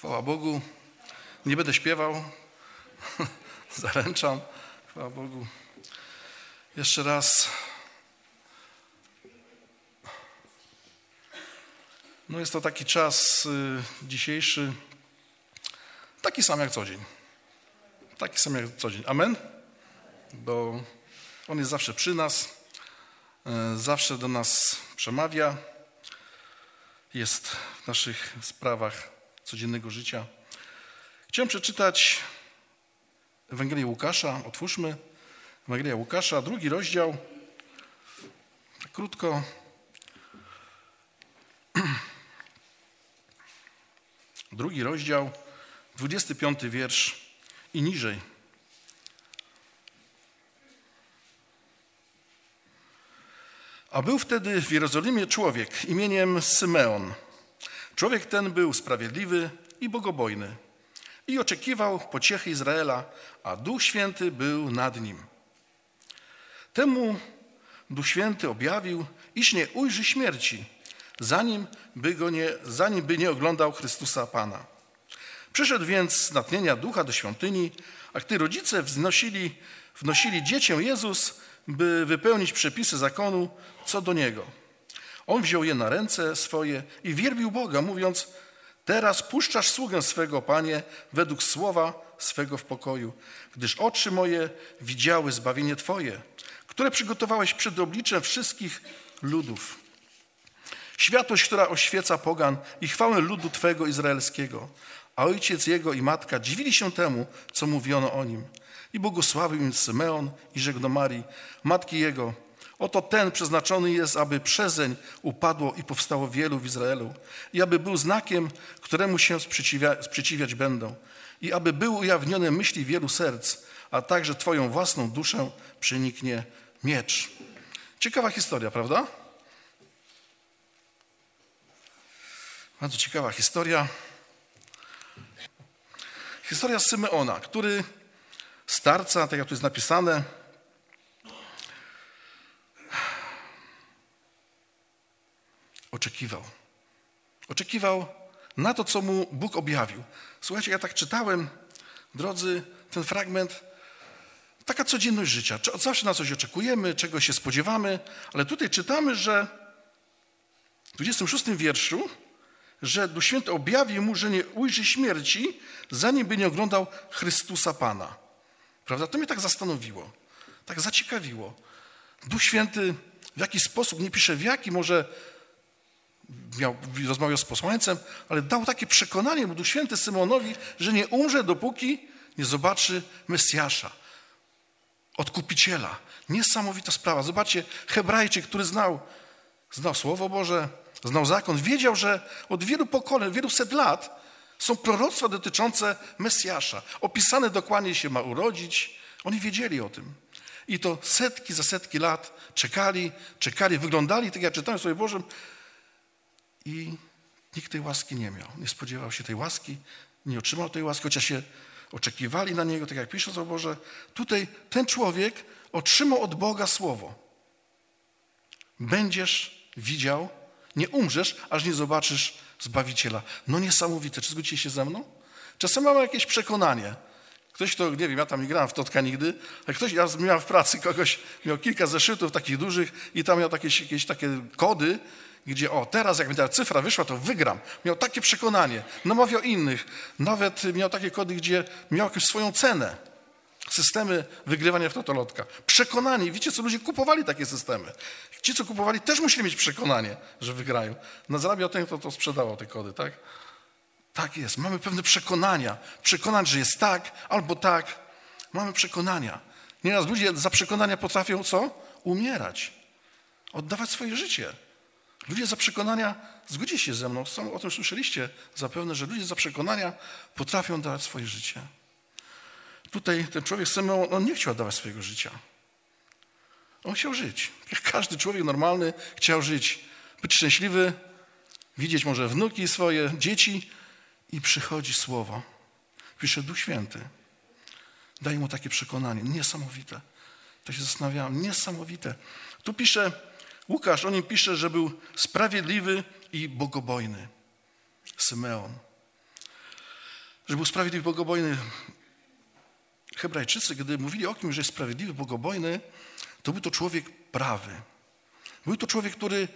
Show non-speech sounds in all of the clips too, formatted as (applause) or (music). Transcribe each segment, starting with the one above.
Chwała Bogu. Nie będę śpiewał. (laughs) Zaręczam. Chwała Bogu. Jeszcze raz. No jest to taki czas y, dzisiejszy, taki sam jak co dzień. Taki sam jak co dzień. Amen? Bo On jest zawsze przy nas, y, zawsze do nas przemawia, jest w naszych sprawach codziennego życia. Chciałem przeczytać Ewangelię Łukasza. Otwórzmy Ewangelia Łukasza, drugi rozdział. Tak krótko. (clears throat) Drugi rozdział, 25 wiersz i niżej. A był wtedy w Jerozolimie człowiek imieniem Symeon. Człowiek ten był sprawiedliwy i bogobojny i oczekiwał pociechy Izraela, a Duch Święty był nad nim. Temu Duch Święty objawił, iż nie ujrzy śmierci, zanim by, go nie, zanim by nie oglądał Chrystusa Pana. Przyszedł więc z natchnienia ducha do świątyni, a gdy rodzice wnosili, wnosili dziecię Jezus, by wypełnić przepisy zakonu co do Niego. On wziął je na ręce swoje i wielbił Boga, mówiąc, teraz puszczasz sługę swego, Panie, według słowa swego w pokoju, gdyż oczy moje widziały zbawienie Twoje, które przygotowałeś przed obliczem wszystkich ludów. Światłość, która oświeca pogan i chwałę ludu Twego izraelskiego. A ojciec jego i matka dziwili się temu, co mówiono o nim. I błogosławił im Symeon i rzekł do Marii, matki jego, oto ten przeznaczony jest, aby przezeń upadło i powstało wielu w Izraelu i aby był znakiem, któremu się sprzeciwia, sprzeciwiać będą i aby był ujawniony myśli wielu serc, a także Twoją własną duszę przeniknie miecz. Ciekawa historia, prawda? Bardzo ciekawa historia. Historia Symeona, który starca, tak jak tu jest napisane, oczekiwał. Oczekiwał na to, co mu Bóg objawił. Słuchajcie, ja tak czytałem, drodzy, ten fragment, taka codzienność życia. Zawsze na coś oczekujemy, czego się spodziewamy, ale tutaj czytamy, że w 26 wierszu że Duch Święty objawił mu, że nie ujrzy śmierci, zanim by nie oglądał Chrystusa Pana. Prawda? To mnie tak zastanowiło, tak zaciekawiło. Duch Święty w jaki sposób, nie pisze w jaki, może miał, rozmawiał z posłańcem, ale dał takie przekonanie mu Duch Święty Symonowi, że nie umrze, dopóki nie zobaczy Mesjasza, odkupiciela. Niesamowita sprawa. Zobaczcie, Hebrajczyk, który znał, znał Słowo Boże, znał zakon, wiedział, że od wielu pokoleń, wielu set lat są proroctwa dotyczące Mesjasza. Opisane dokładnie się ma urodzić. Oni wiedzieli o tym. I to setki za setki lat czekali, czekali, wyglądali, tak jak czytałem w Słowie Bożym, i nikt tej łaski nie miał. Nie spodziewał się tej łaski, nie otrzymał tej łaski, chociaż się oczekiwali na niego, tak jak pisze Słowo Boże. Tutaj ten człowiek otrzymał od Boga słowo. Będziesz widział nie umrzesz, aż nie zobaczysz Zbawiciela. No niesamowite. Czy zgodzicie się ze mną? Czasem mamy jakieś przekonanie. Ktoś, kto, nie wiem, ja tam nie grałem w Totka nigdy, ale ktoś, ja miałem w pracy kogoś, miał kilka zeszytów takich dużych i tam miał takie, jakieś takie kody, gdzie o, teraz jak mi ta cyfra wyszła, to wygram. Miał takie przekonanie, namawiał innych. Nawet miał takie kody, gdzie miał jakąś swoją cenę systemy wygrywania w totolotka. Przekonani. Wiecie co, ludzie kupowali takie systemy. Ci, co kupowali, też musieli mieć przekonanie, że wygrają. No zarabiał ten, kto to sprzedawał, te kody, tak? Tak jest. Mamy pewne przekonania. Przekonać, że jest tak albo tak. Mamy przekonania. Nieraz ludzie za przekonania potrafią co? Umierać. Oddawać swoje życie. Ludzie za przekonania, zgodzicie się ze mną, o tym słyszeliście zapewne, że ludzie za przekonania potrafią dawać swoje życie. Tutaj ten człowiek Symeon, on nie chciał dawać swojego życia. On chciał żyć. Jak każdy człowiek normalny chciał żyć. Być szczęśliwy, widzieć może wnuki swoje, dzieci i przychodzi słowo. Pisze Duch Święty. Daje mu takie przekonanie. Niesamowite. To się zastanawiałem. Niesamowite. Tu pisze, Łukasz o nim pisze, że był sprawiedliwy i bogobojny. Symeon. że był sprawiedliwy, bogobojny. Hebrajczycy, gdy mówili o kimś, że jest sprawiedliwy, bogobojny, to był to człowiek prawy. Był to człowiek, który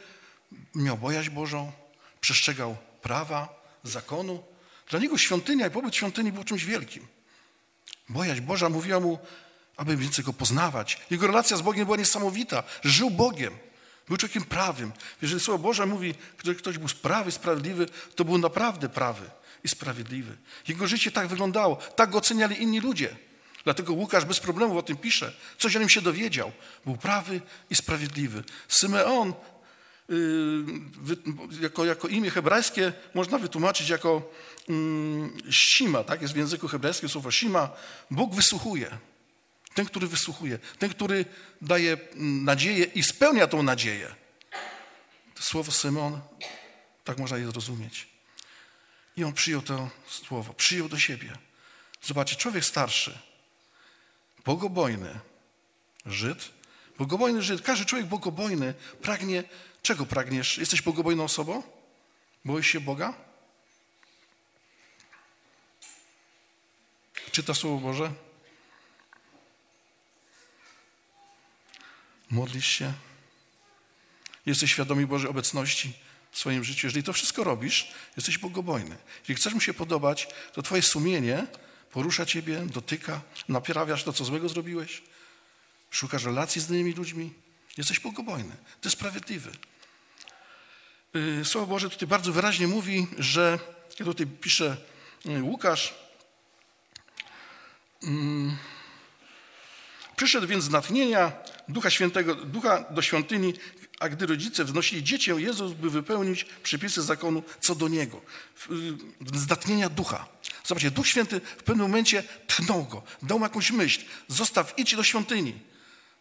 miał bojaźń Bożą, przestrzegał prawa, zakonu. Dla niego świątynia i pobyt świątyni był czymś wielkim. Bojaźń Boża mówiła mu, aby więcej go poznawać. Jego relacja z Bogiem była niesamowita. Żył Bogiem. Był człowiekiem prawym. Jeżeli Słowo Boże mówi, że ktoś był prawy, sprawiedliwy, to był naprawdę prawy i sprawiedliwy. Jego życie tak wyglądało. Tak go oceniali inni ludzie. Dlatego Łukasz bez problemu o tym pisze. Coś o nim się dowiedział. Był prawy i sprawiedliwy. Symeon yy, jako, jako imię hebrajskie można wytłumaczyć jako yy, Sima, tak jest w języku hebrajskim słowo Sima. Bóg wysłuchuje. Ten, który wysłuchuje, ten, który daje nadzieję i spełnia tą nadzieję. To słowo Symon, tak można je zrozumieć. I on przyjął to słowo, przyjął do siebie. Zobaczcie, człowiek starszy, bogobojny Żyd, bogobojny Żyd, każdy człowiek bogobojny pragnie, czego pragniesz? Jesteś bogobojną osobą? Boisz się Boga? Czyta Słowo Boże? Modlisz się? Jesteś świadomy Bożej obecności w swoim życiu. Jeżeli to wszystko robisz, jesteś bogobojny. Jeżeli chcesz mu się podobać, to twoje sumienie porusza ciebie, dotyka, naprawiasz to, co złego zrobiłeś, szukasz relacji z innymi ludźmi, jesteś bogobojny. Jest sprawiedliwy. Y, Słowo Boże tutaj bardzo wyraźnie mówi, że, jak tutaj pisze y, Łukasz, mm, Przyszedł więc z natchnienia Ducha Świętego, Ducha do świątyni, a gdy rodzice wznosili dziecię, Jezus by wypełnić przepisy zakonu co do Niego. Z natchnienia Ducha. Zobaczcie, Duch Święty w pewnym momencie tchnął go, dał mu jakąś myśl. Zostaw, idź do świątyni.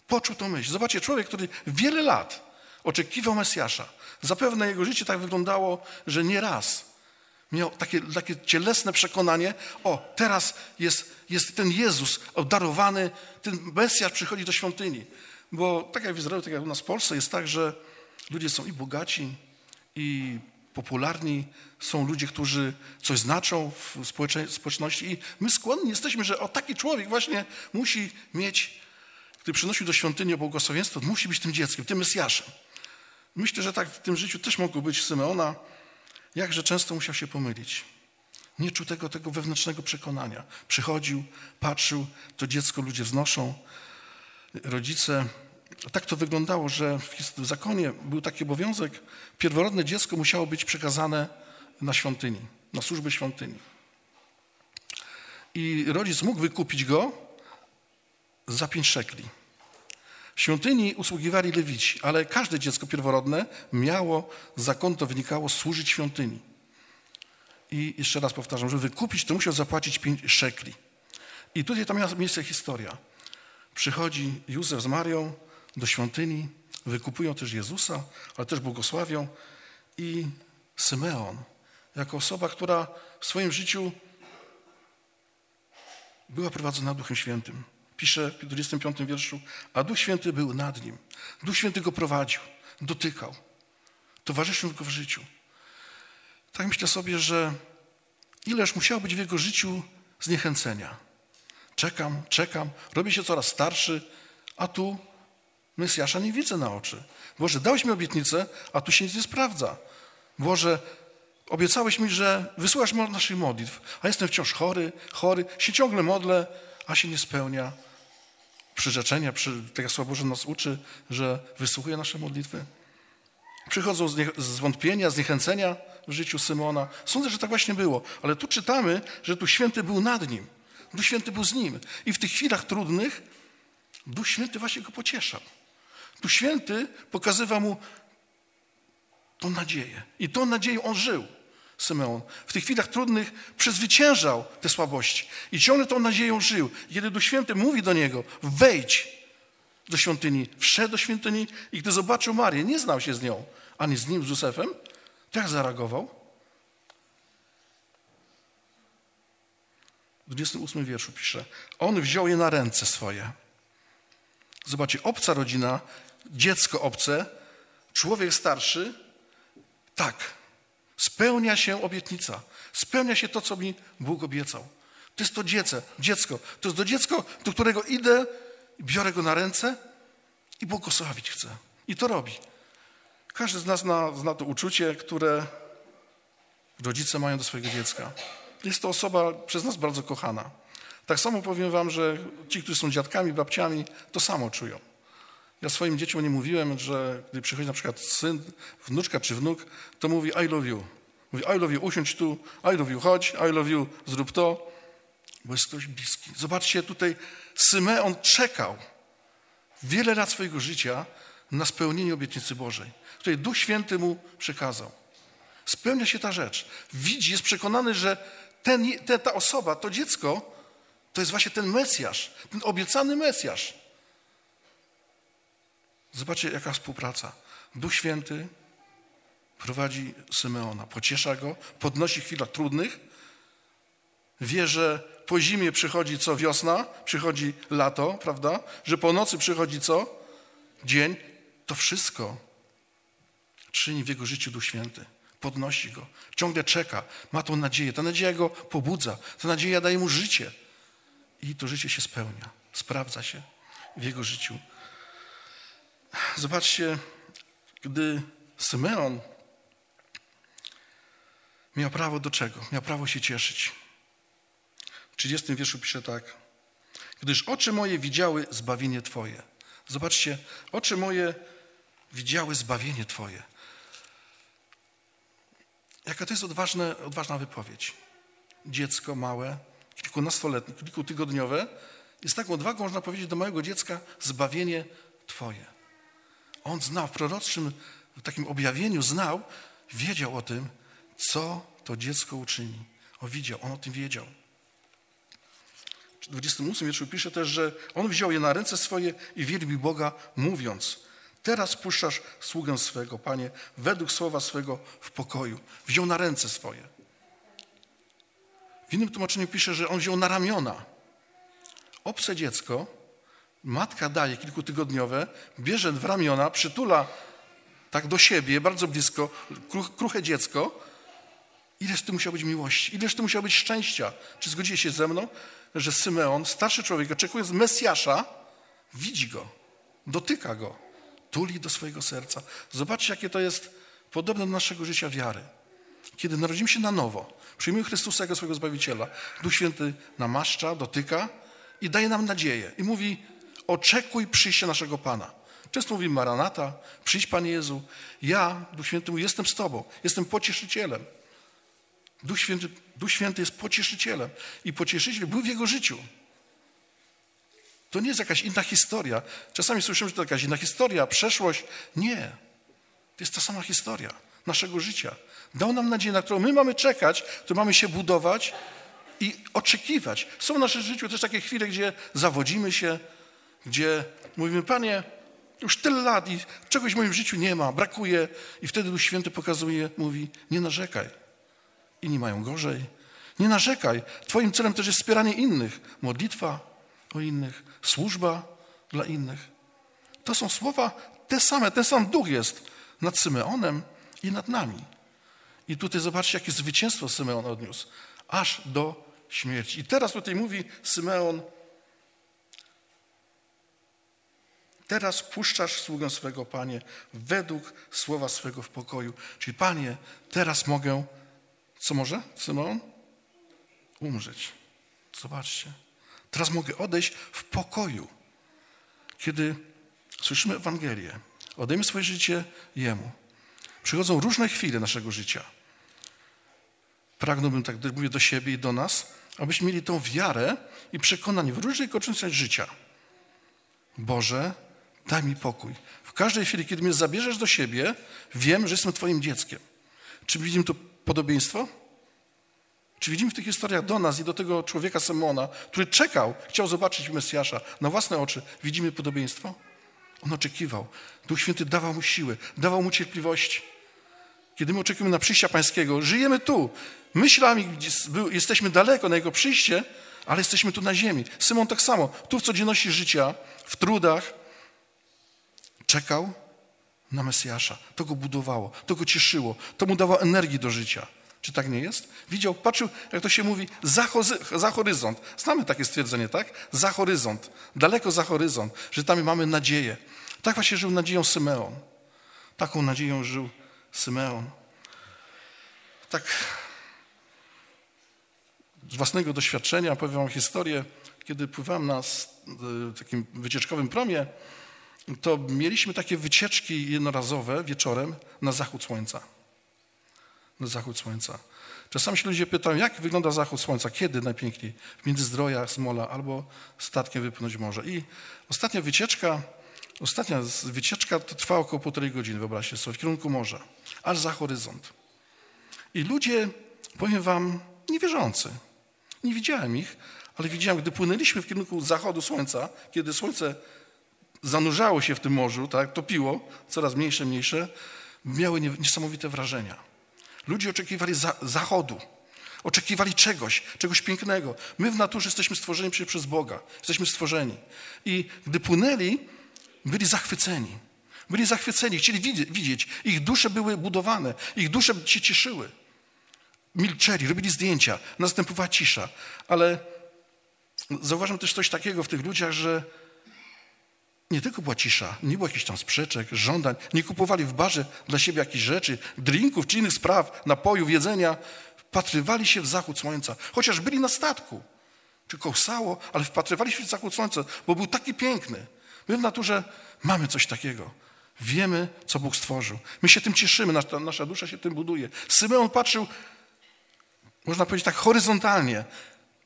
Poczuł tą myśl. Zobaczcie, człowiek, który wiele lat oczekiwał Mesjasza. Zapewne jego życie tak wyglądało, że nie raz miał takie, takie cielesne przekonanie, o, teraz jest, jest ten Jezus obdarowany, ten Mesjasz przychodzi do świątyni. Bo tak jak w Izraelu, tak jak u nas w Polsce jest tak, że ludzie są i bogaci, i popularni, są ludzie, którzy coś znaczą w społeczności i my skłonni jesteśmy, że o taki człowiek właśnie musi mieć, gdy przynosił do świątyni błogosławieństwo, musi być tym dzieckiem, tym Mesjaszem. Myślę, że tak w tym życiu też mogło być Symeona, jakże często musiał się pomylić. Nie czuł tego, tego wewnętrznego przekonania. Przychodził, patrzył, to dziecko ludzie wznoszą, rodzice. Tak to wyglądało, że w zakonie był taki obowiązek, pierworodne dziecko musiało być przekazane na świątyni, na służbę świątyni. I rodzic mógł wykupić go za pięć szekli. W świątyni usługiwali lewici, ale każde dziecko pierworodne miało, z zakonu to wynikało, służyć świątyni. I jeszcze raz powtarzam, żeby wykupić, to musiał zapłacić pięć szekli. I tutaj tam miała miejsce historia. Przychodzi Józef z Marią do świątyni, wykupują też Jezusa, ale też błogosławią. I Symeon, jako osoba, która w swoim życiu była prowadzona Duchem Świętym, pisze w 25 wierszu, a Duch Święty był nad nim. Duch Święty go prowadził, dotykał, towarzyszył go w życiu. Tak myślę sobie, że ileż musiało być w jego życiu zniechęcenia. Czekam, czekam, robię się coraz starszy, a tu Mesjasza nie widzę na oczy. Boże, dałeś mi obietnicę, a tu się nic nie sprawdza. Boże, obiecałeś mi, że wysłuchasz naszych modlitw, a jestem wciąż chory, chory, się ciągle modlę, a się nie spełnia przyrzeczenia, przy, tak jak Słowo Boże nas uczy, że wysłuchuje nasze modlitwy. Przychodzą zwątpienia, zniechęcenia w życiu Symona. Sądzę, że tak właśnie było. Ale tu czytamy, że tu święty był nad nim. Duch Święty był z nim. I w tych chwilach trudnych Duch Święty właśnie go pocieszał. Duch Święty pokazywał mu tą nadzieję. I tą nadzieją on żył. Symeon. W tych chwilach trudnych przezwyciężał te słabości i ciągle tą nadzieją żył. Kiedy Duch Święty mówi do niego, wejdź do świątyni, wszedł do świątyni i gdy zobaczył Marię, nie znał się z nią, ani z nim, z Józefem, to jak zareagował? W 28 wierszu pisze, on wziął je na ręce swoje. Zobaczcie, obca rodzina, dziecko obce, człowiek starszy, tak, Spełnia się obietnica. Spełnia się to, co mi Bóg obiecał. To jest to dziecko, dziecko. To jest to dziecko, do którego idę, biorę go na ręce i błogosławić chcę. I to robi. Każdy z nas zna, zna to uczucie, które rodzice mają do swojego dziecka. Jest to osoba przez nas bardzo kochana. Tak samo powiem wam, że ci, którzy są dziadkami, babciami, to samo czują. Ja swoim dzieciom nie mówiłem, że gdy przychodzi na przykład syn, wnuczka czy wnuk, to mówi I love you. Mówi I love you, usiądź tu, I love you, chodź, I love you, zrób to, bo jest ktoś bliski. Zobaczcie, tutaj Symeon czekał wiele lat swojego życia na spełnienie obietnicy Bożej, której Duch Święty mu przekazał. Spełnia się ta rzecz. Widzi, jest przekonany, że ten, ta osoba, to dziecko, to jest właśnie ten Mesjasz, ten obiecany Mesjasz. Zobaczcie, jaka współpraca. Duch Święty prowadzi Symeona, pociesza go, podnosi w trudnych, wie, że po zimie przychodzi co wiosna, przychodzi lato, prawda? Że po nocy przychodzi co? Dzień. To wszystko czyni w jego życiu Duch Święty. Podnosi go, ciągle czeka, ma tą nadzieję. Ta nadzieja go pobudza, ta nadzieja daje mu życie. I to życie się spełnia, sprawdza się w jego życiu. Zobaczcie, gdy Symeon miał prawo do czego? Miał prawo się cieszyć. W 30 wierszu pisze tak. Gdyż oczy moje widziały zbawienie Twoje. Zobaczcie, oczy moje widziały zbawienie Twoje. Jaka to jest odważne, odważna wypowiedź. Dziecko małe, kilkunastoletnie, kilkutygodniowe, jest taką odwagą, można powiedzieć, do małego dziecka zbawienie Twoje. On znał, w proroczym w takim objawieniu znał, wiedział o tym, co to dziecko uczyni. O, widział, on o tym wiedział. W 28 wierszu pisze też, że on wziął je na ręce swoje i wielbił Boga, mówiąc: Teraz puszczasz sługę swego, panie, według słowa swego w pokoju. Wziął na ręce swoje. W innym tłumaczeniu pisze, że on wziął na ramiona. Obce dziecko, matka daje kilkutygodniowe, bierze w ramiona, przytula tak do siebie, bardzo blisko, kruche dziecko. Ileż ty musiał być miłości, ileż ty musiał być szczęścia. Czy zgodzicie się ze mną, że Symeon, starszy człowiek, oczekując Mesjasza, widzi go, dotyka go, tuli do swojego serca. Zobaczcie, jakie to jest podobne do naszego życia wiary. Kiedy narodzimy się na nowo, przyjmujemy Chrystusa jako swojego Zbawiciela, Duch Święty namaszcza, dotyka i daje nam nadzieję. I mówi, oczekuj przyjścia naszego Pana. Często mówimy Maranata, przyjdź Panie Jezu. Ja, Duch Święty, mówi, jestem z Tobą, jestem pocieszycielem. Duch Święty, Duch Święty jest pocieszycielem i pocieszyciel był w jego życiu. To nie jest jakaś inna historia. Czasami słyszymy, że to jakaś inna historia, przeszłość. Nie. To jest ta sama historia naszego życia. Dał nam nadzieję, na którą my mamy czekać, którą mamy się budować i oczekiwać. Są w naszym życiu też takie chwile, gdzie zawodzimy się, gdzie mówimy, Panie, już tyle lat i czegoś w moim życiu nie ma, brakuje. I wtedy Duch Święty pokazuje, mówi, nie narzekaj. Inni mają gorzej. Nie narzekaj. Twoim celem też jest wspieranie innych. Modlitwa o innych, służba dla innych. To są słowa te same, ten sam duch jest nad Symeonem i nad nami. I tutaj zobaczcie, jakie zwycięstwo Symeon odniósł. Aż do śmierci. I teraz tutaj mówi Symeon, Teraz puszczasz sługę swego, Panie, według słowa swego w pokoju. Czyli, Panie, teraz mogę, co może, Symeon? Umrzeć. Zobaczcie. Teraz mogę odejść w pokoju. Kiedy słyszymy Ewangelię, odejmy swoje życie Jemu. Przychodzą różne chwile naszego życia. Pragnąłbym, tak mówię do siebie i do nas, abyśmy mieli tą wiarę i przekonanie w różnych okolicznościach życia. Boże, daj mi pokój. W każdej chwili, kiedy mnie zabierzesz do siebie, wiem, że jestem Twoim dzieckiem. Czy widzimy tu podobieństwo? Czy widzimy w tych historiach do nas i do tego człowieka Simona, który czekał, chciał zobaczyć Mesjasza na własne oczy, widzimy podobieństwo? On oczekiwał. Duch Święty dawał mu siły, dawał mu cierpliwości. Kiedy my oczekujemy na przyjścia Pańskiego, żyjemy tu. Myślami jesteśmy daleko na Jego przyjście, ale jesteśmy tu na ziemi. Symon tak samo, tu w codzienności życia, w trudach, czekał na Mesjasza. To go budowało, to go cieszyło, to mu dawało energii do życia. Czy tak nie jest? Widział, patrzył, jak to się mówi, za, za horyzont. Znamy takie stwierdzenie, tak? Za horyzont, daleko za horyzont, że tam mamy nadzieję. Tak właśnie żył nadzieją Symeon. Taką nadzieją żył Symeon. Tak z własnego doświadczenia powiem wam historię, kiedy pływałem na takim wycieczkowym promie, to mieliśmy takie wycieczki jednorazowe wieczorem na zachód słońca. Na zachód słońca. Czasami się ludzie pytają, jak wygląda zachód słońca, kiedy najpiękniej? W Międzyzdroja, Smola albo statkiem wypłynąć może. I ostatnia wycieczka, ostatnia wycieczka to trwała około półtorej godziny, wyobraźcie sobie, w kierunku morza, aż za horyzont. I ludzie, powiem wam, niewierzący. Nie widziałem ich, ale widziałem, gdy płynęliśmy w kierunku zachodu słońca, kiedy słońce zanurzało się w tym morzu, tak, topiło, coraz mniejsze, mniejsze, miały niesamowite wrażenia. Ludzie oczekiwali za, zachodu, oczekiwali czegoś, czegoś pięknego. My w naturze jesteśmy stworzeni przez Boga, jesteśmy stworzeni. I gdy płynęli, byli zachwyceni. Byli zachwyceni, chcieli widzieć. Ich dusze były budowane, ich dusze się cieszyły. Milczeli, robili zdjęcia, następowała cisza. Ale zauważam też coś takiego w tych ludziach, że nie tylko była cisza, nie było jakichś tam sprzeczek, żądań, nie kupowali w barze dla siebie jakichś rzeczy, drinków czy innych spraw, napojów, jedzenia. Wpatrywali się w zachód słońca, chociaż byli na statku. Czy kołsało, ale wpatrywali się w zachód słońca, bo był taki piękny. My w naturze mamy coś takiego. Wiemy, co Bóg stworzył. My się tym cieszymy, nasza, nasza dusza się tym buduje. Symeon patrzył, można powiedzieć tak horyzontalnie,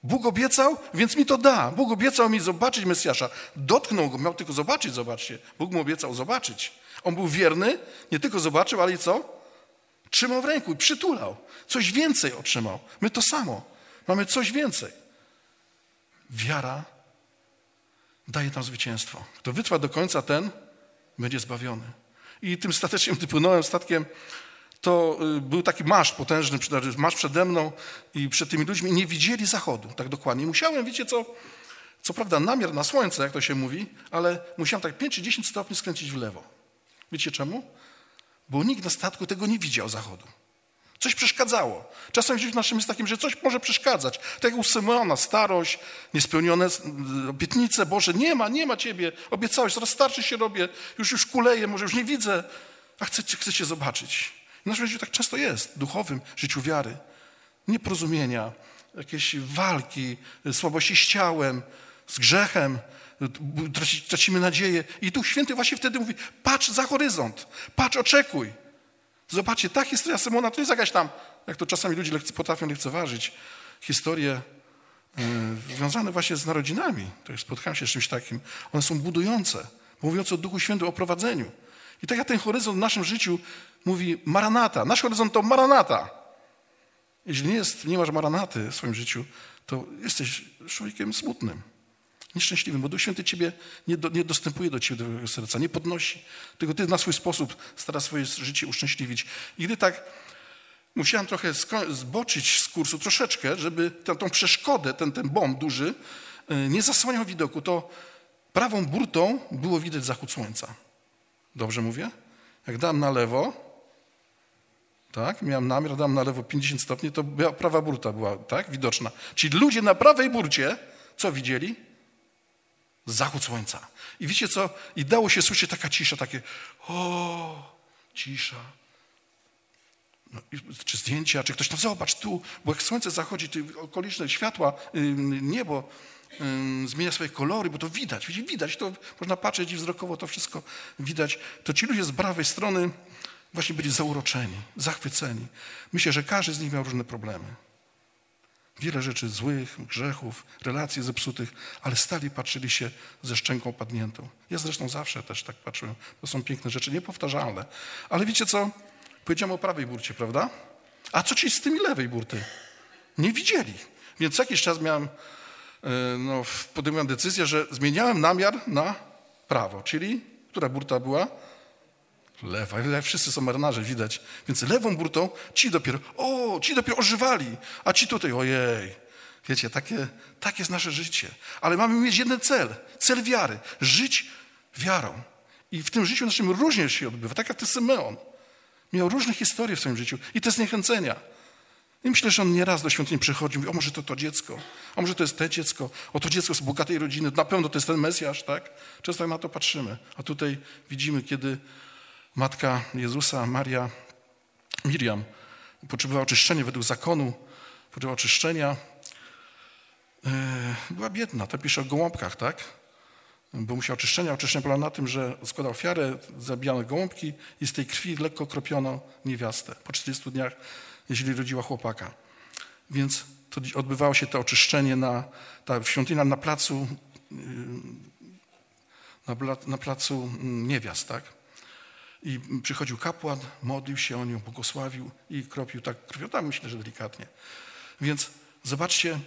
Bóg obiecał, więc mi to da. Bóg obiecał mi zobaczyć Mesjasza. Dotknął go, miał tylko zobaczyć, zobaczcie. Bóg mu obiecał zobaczyć. On był wierny, nie tylko zobaczył, ale i co? Trzymał w ręku i przytulał. Coś więcej otrzymał. My to samo. Mamy coś więcej. Wiara daje nam zwycięstwo. Kto wytrwa do końca, ten będzie zbawiony. I tym stateczkiem, gdy płynąłem statkiem, to y, był taki marsz potężny, marsz przede mną i przed tymi ludźmi nie widzieli zachodu tak dokładnie. Musiałem, wiecie co, co prawda namiar na słońce, jak to się mówi, ale musiałem tak 5 czy 10 stopni skręcić w lewo. Wiecie czemu? Bo nikt na statku tego nie widział zachodu. Coś przeszkadzało. Czasem w naszym jest takim, że coś może przeszkadzać. Tak jak u Symeona, starość, niespełnione y, obietnice. Boże, nie ma, nie ma Ciebie. Obiecałeś, coraz starszy się robię, już już kuleję, może już nie widzę, a chcę, chcę Cię zobaczyć. W naszym życiu tak często jest, duchowym życiu wiary. Nieporozumienia, jakieś walki, słabości z ciałem, z grzechem, tracimy nadzieję. I Duch Święty właśnie wtedy mówi, patrz za horyzont, patrz, oczekuj. Zobaczcie, ta historia Simona to jest jakaś tam, jak to czasami ludzie lekce, potrafią lekceważyć, historie yy, związane właśnie z narodzinami. To jest, spotkałem się z czymś takim. One są budujące, mówiące o Duchu Świętym, o prowadzeniu. I tak jak ten horyzont w naszym życiu mówi maranata. Nasz horyzont to maranata. Jeśli nie, jest, nie masz maranaty w swoim życiu, to jesteś człowiekiem smutnym, nieszczęśliwym, bo Duch Święty ciebie nie, do, nie dostępuje do ciebie, do twojego serca, nie podnosi. Tylko ty na swój sposób starasz swoje życie uszczęśliwić. I gdy tak musiałem trochę zboczyć z kursu troszeczkę, żeby tę, tą przeszkodę, ten, ten bomb duży y, nie zasłaniał widoku, to prawą burtą było widać zachód słońca. Dobrze mówię? Jak dam na lewo, tak, miałem namiar, dam na lewo 50 stopni, to prawa burta była, tak, widoczna. Czyli ludzie na prawej burcie, co widzieli? Zachód słońca. I wiecie co? I dało się słyszeć taka cisza, takie o, cisza. No, czy zdjęcia, czy ktoś tam, zobacz tu, bo jak słońce zachodzi, okoliczne światła, niebo zmienia swoje kolory, bo to widać, widać, to można patrzeć i wzrokowo to wszystko widać. To ci ludzie z prawej strony właśnie byli zauroczeni, zachwyceni. Myślę, że każdy z nich miał różne problemy. Wiele rzeczy złych, grzechów, relacji zepsutych, ale stali patrzyli się ze szczęką padniętą. Ja zresztą zawsze też tak patrzyłem. To są piękne rzeczy, niepowtarzalne. Ale wiecie co? Powiedziałem o prawej burcie, prawda? A co ci z tymi lewej burty? Nie widzieli. Więc jakiś czas miałem, no, podjąłem decyzję, że zmieniałem namiar na prawo. Czyli, która burta była? Lewa, ale wszyscy są marynarze, widać. Więc lewą burtą ci dopiero, o, ci dopiero ożywali, a ci tutaj, ojej. Wiecie, takie, takie jest nasze życie. Ale mamy mieć jeden cel, cel wiary. Żyć wiarą. I w tym życiu naszym różnie się odbywa, tak jak ty Symeon. Miał różne historie w swoim życiu i te zniechęcenia. I myślę, że on nieraz do świątyni przychodzi, mówi, o może to to dziecko, a może to jest te dziecko, o to dziecko z bogatej rodziny, na pewno to jest ten Mesjasz, tak? Często na to patrzymy. A tutaj widzimy, kiedy matka Jezusa, Maria, Miriam, potrzebowała oczyszczenia według zakonu, potrzebowała oczyszczenia. E, była biedna, to pisze o gołąbkach, tak? Bo musiała oczyszczenia. Oczyszczenie polega na tym, że składał ofiarę, zabijano gołąbki i z tej krwi lekko kropiono niewiastę. Po 40 dniach jeśli rodziła chłopaka. Więc to odbywało się to oczyszczenie na, ta świątynia na placu, yy, na, na placu mm, niewiast, tak? I przychodził kapłan, modlił się o nią, błogosławił i kropił tak krwią, tam myślę, że delikatnie. Więc zobaczcie,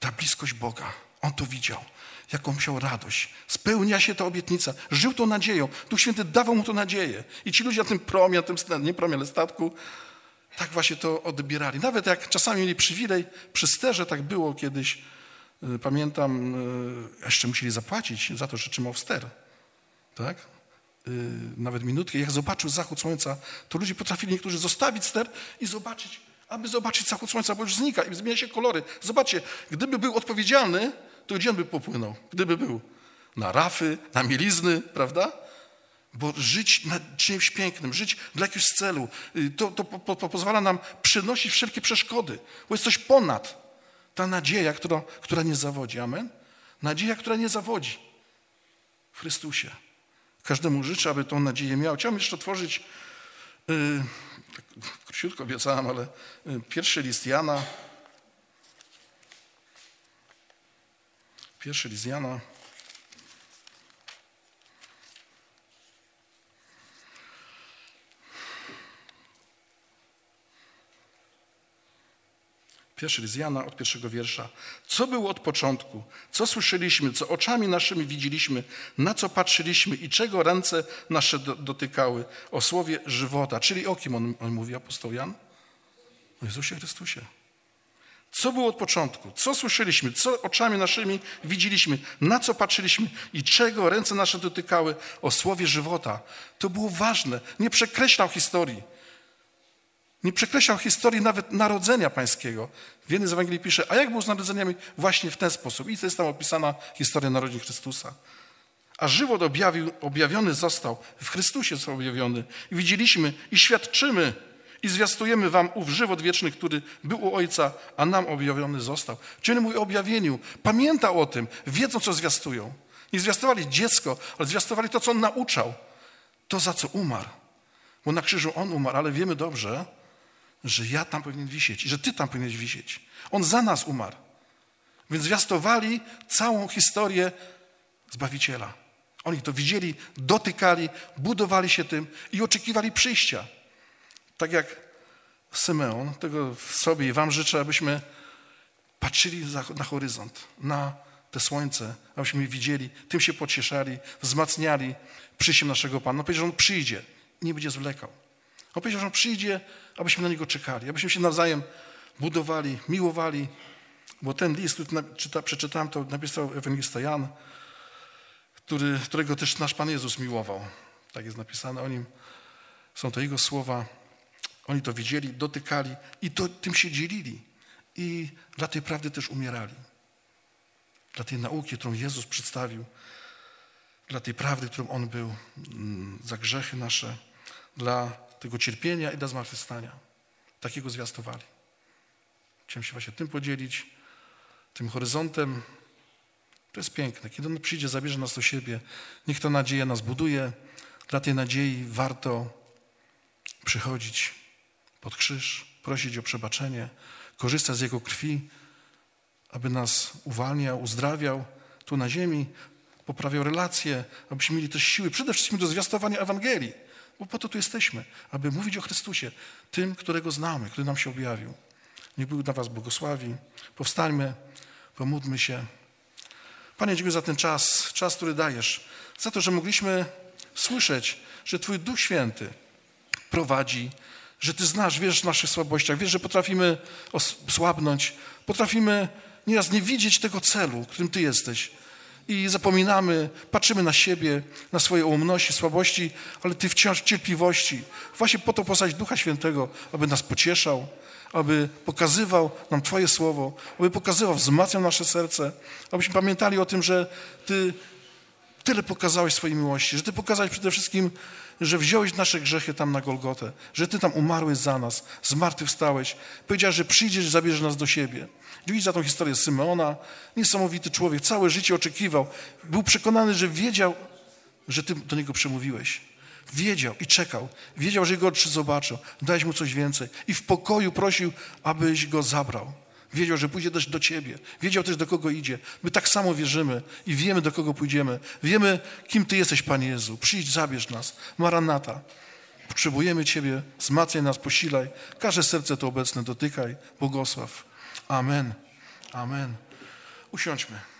ta bliskość Boga, on to widział, jaką miał radość. Spełnia się ta obietnica, żył tą nadzieją. Duch Święty dawał mu to nadzieję. I ci ludzie na tym promie, na tym, nie promie, ale statku, tak właśnie to odbierali. Nawet jak czasami mieli przywilej, przy sterze tak było kiedyś, y, pamiętam, y, jeszcze musieli zapłacić za to, że trzymał ster. Tak? Y, nawet minutkę. Jak zobaczył zachód słońca, to ludzie potrafili niektórzy zostawić ster i zobaczyć, aby zobaczyć zachód słońca, bo już znika i zmienia się kolory. Zobaczcie, gdyby był odpowiedzialny, to gdzie on by popłynął? Gdyby był na rafy, na mielizny, prawda? Bo żyć na czymś pięknym, żyć dla jakiegoś celu, y, to, to, to pozwala nam przynosić wszelkie przeszkody, bo jest coś ponad. Ta nadzieja, która, która nie zawodzi. Amen? Nadzieja, która nie zawodzi. W Chrystusie. Każdemu życzę, aby tą nadzieję miał. Chciałbym jeszcze otworzyć, yy, króciutko obiecałem, ale yy, pierwszy list Jana. Pierwszy list Jana. Pierwszy z Jana od pierwszego wiersza. Co było od początku? Co słyszeliśmy? Co oczami naszymi widzieliśmy? Na co patrzyliśmy? I czego ręce nasze dotykały? O słowie żywota. Czyli o kim on, on mówi, apostoł Jan? O Jezusie Chrystusie. Co było od początku? Co słyszeliśmy? Co oczami naszymi widzieliśmy? Na co patrzyliśmy? I czego ręce nasze dotykały? O słowie żywota. To było ważne. Nie przekreślał historii. Nie przekreślał historii nawet narodzenia pańskiego. W jednej z Ewangelii pisze, a jak było z narodzeniami? Właśnie w ten sposób. I to jest tam opisana historia narodzin Chrystusa. A żywot objawił, objawiony został, w Chrystusie został objawiony. I widzieliśmy i świadczymy i zwiastujemy wam ów żywot wieczny, który był u Ojca, a nam objawiony został. Czyli mówi o objawieniu. Pamięta o tym, wiedzą, co zwiastują. Nie zwiastowali dziecko, ale zwiastowali to, co on nauczał. To, za co umarł. Bo na krzyżu on umarł, ale wiemy dobrze, że ja tam powinien wisieć i że ty tam powinieneś wisieć. On za nas umarł. Więc zwiastowali całą historię Zbawiciela. Oni to widzieli, dotykali, budowali się tym i oczekiwali przyjścia. Tak jak Symeon, tego sobie i wam życzę, abyśmy patrzyli na horyzont, na te słońce, abyśmy widzieli, tym się pocieszali, wzmacniali przyjściem naszego Pana. On powiedział, że On przyjdzie, nie będzie zwlekał. On powiedział, że On przyjdzie abyśmy na Niego czekali, abyśmy się nawzajem budowali, miłowali, bo ten list, który czyta, przeczytałem, to napisał ewangelista Jan, który, którego też nasz Pan Jezus miłował. Tak jest napisane o nim. Są to Jego słowa. Oni to widzieli, dotykali i to, tym się dzielili. I dla tej prawdy też umierali. Dla tej nauki, którą Jezus przedstawił, dla tej prawdy, którą On był, mm, za grzechy nasze, dla tego cierpienia i do zmartwychwstania. Takiego zwiastowali. Chciałem się właśnie tym podzielić, tym horyzontem. To jest piękne. Kiedy On przyjdzie, zabierze nas do siebie, niech ta nadzieja nas buduje. Dla tej nadziei warto przychodzić pod krzyż, prosić o przebaczenie, korzystać z Jego krwi, aby nas uwalniał, uzdrawiał tu na ziemi, poprawiał relacje, abyśmy mieli też siły przede wszystkim do zwiastowania Ewangelii. Bo po to tu jesteśmy, aby mówić o Chrystusie, tym, którego znamy, który nam się objawił. Niech Bóg na was błogosławi. Powstańmy, pomódlmy się. Panie, dziękuję za ten czas, czas, który dajesz, za to, że mogliśmy słyszeć, że Twój Duch Święty prowadzi, że Ty znasz, wiesz w naszych słabościach, wiesz, że potrafimy słabnąć, potrafimy nieraz nie widzieć tego celu, którym Ty jesteś. I zapominamy, patrzymy na siebie, na swoje ułomności, słabości, ale Ty wciąż w cierpliwości. Właśnie po to posłać Ducha Świętego, aby nas pocieszał, aby pokazywał nam Twoje słowo, aby pokazywał, wzmacniał nasze serce, abyśmy pamiętali o tym, że Ty tyle pokazałeś swojej miłości, że Ty pokazałeś przede wszystkim, że wziąłeś nasze grzechy tam na Golgotę, że Ty tam umarłeś za nas, zmartwychwstałeś. Powiedziałeś, że przyjdziesz zabierzesz nas do siebie. Widzi za tą historię Symeona, niesamowity człowiek, całe życie oczekiwał. Był przekonany, że wiedział, że Ty do niego przemówiłeś. Wiedział i czekał. Wiedział, że jego oczy zobaczą. Dałeś mu coś więcej. I w pokoju prosił, abyś go zabrał. Wiedział, że pójdzie też do Ciebie. Wiedział też, do kogo idzie. My tak samo wierzymy i wiemy, do kogo pójdziemy. Wiemy, kim Ty jesteś, Panie Jezu. Przyjdź, zabierz nas. Maranata. Potrzebujemy Ciebie. Wzmacniaj nas, posilaj. Każde serce to obecne dotykaj. Błogosław. Amen. Amen. Usiądźmy.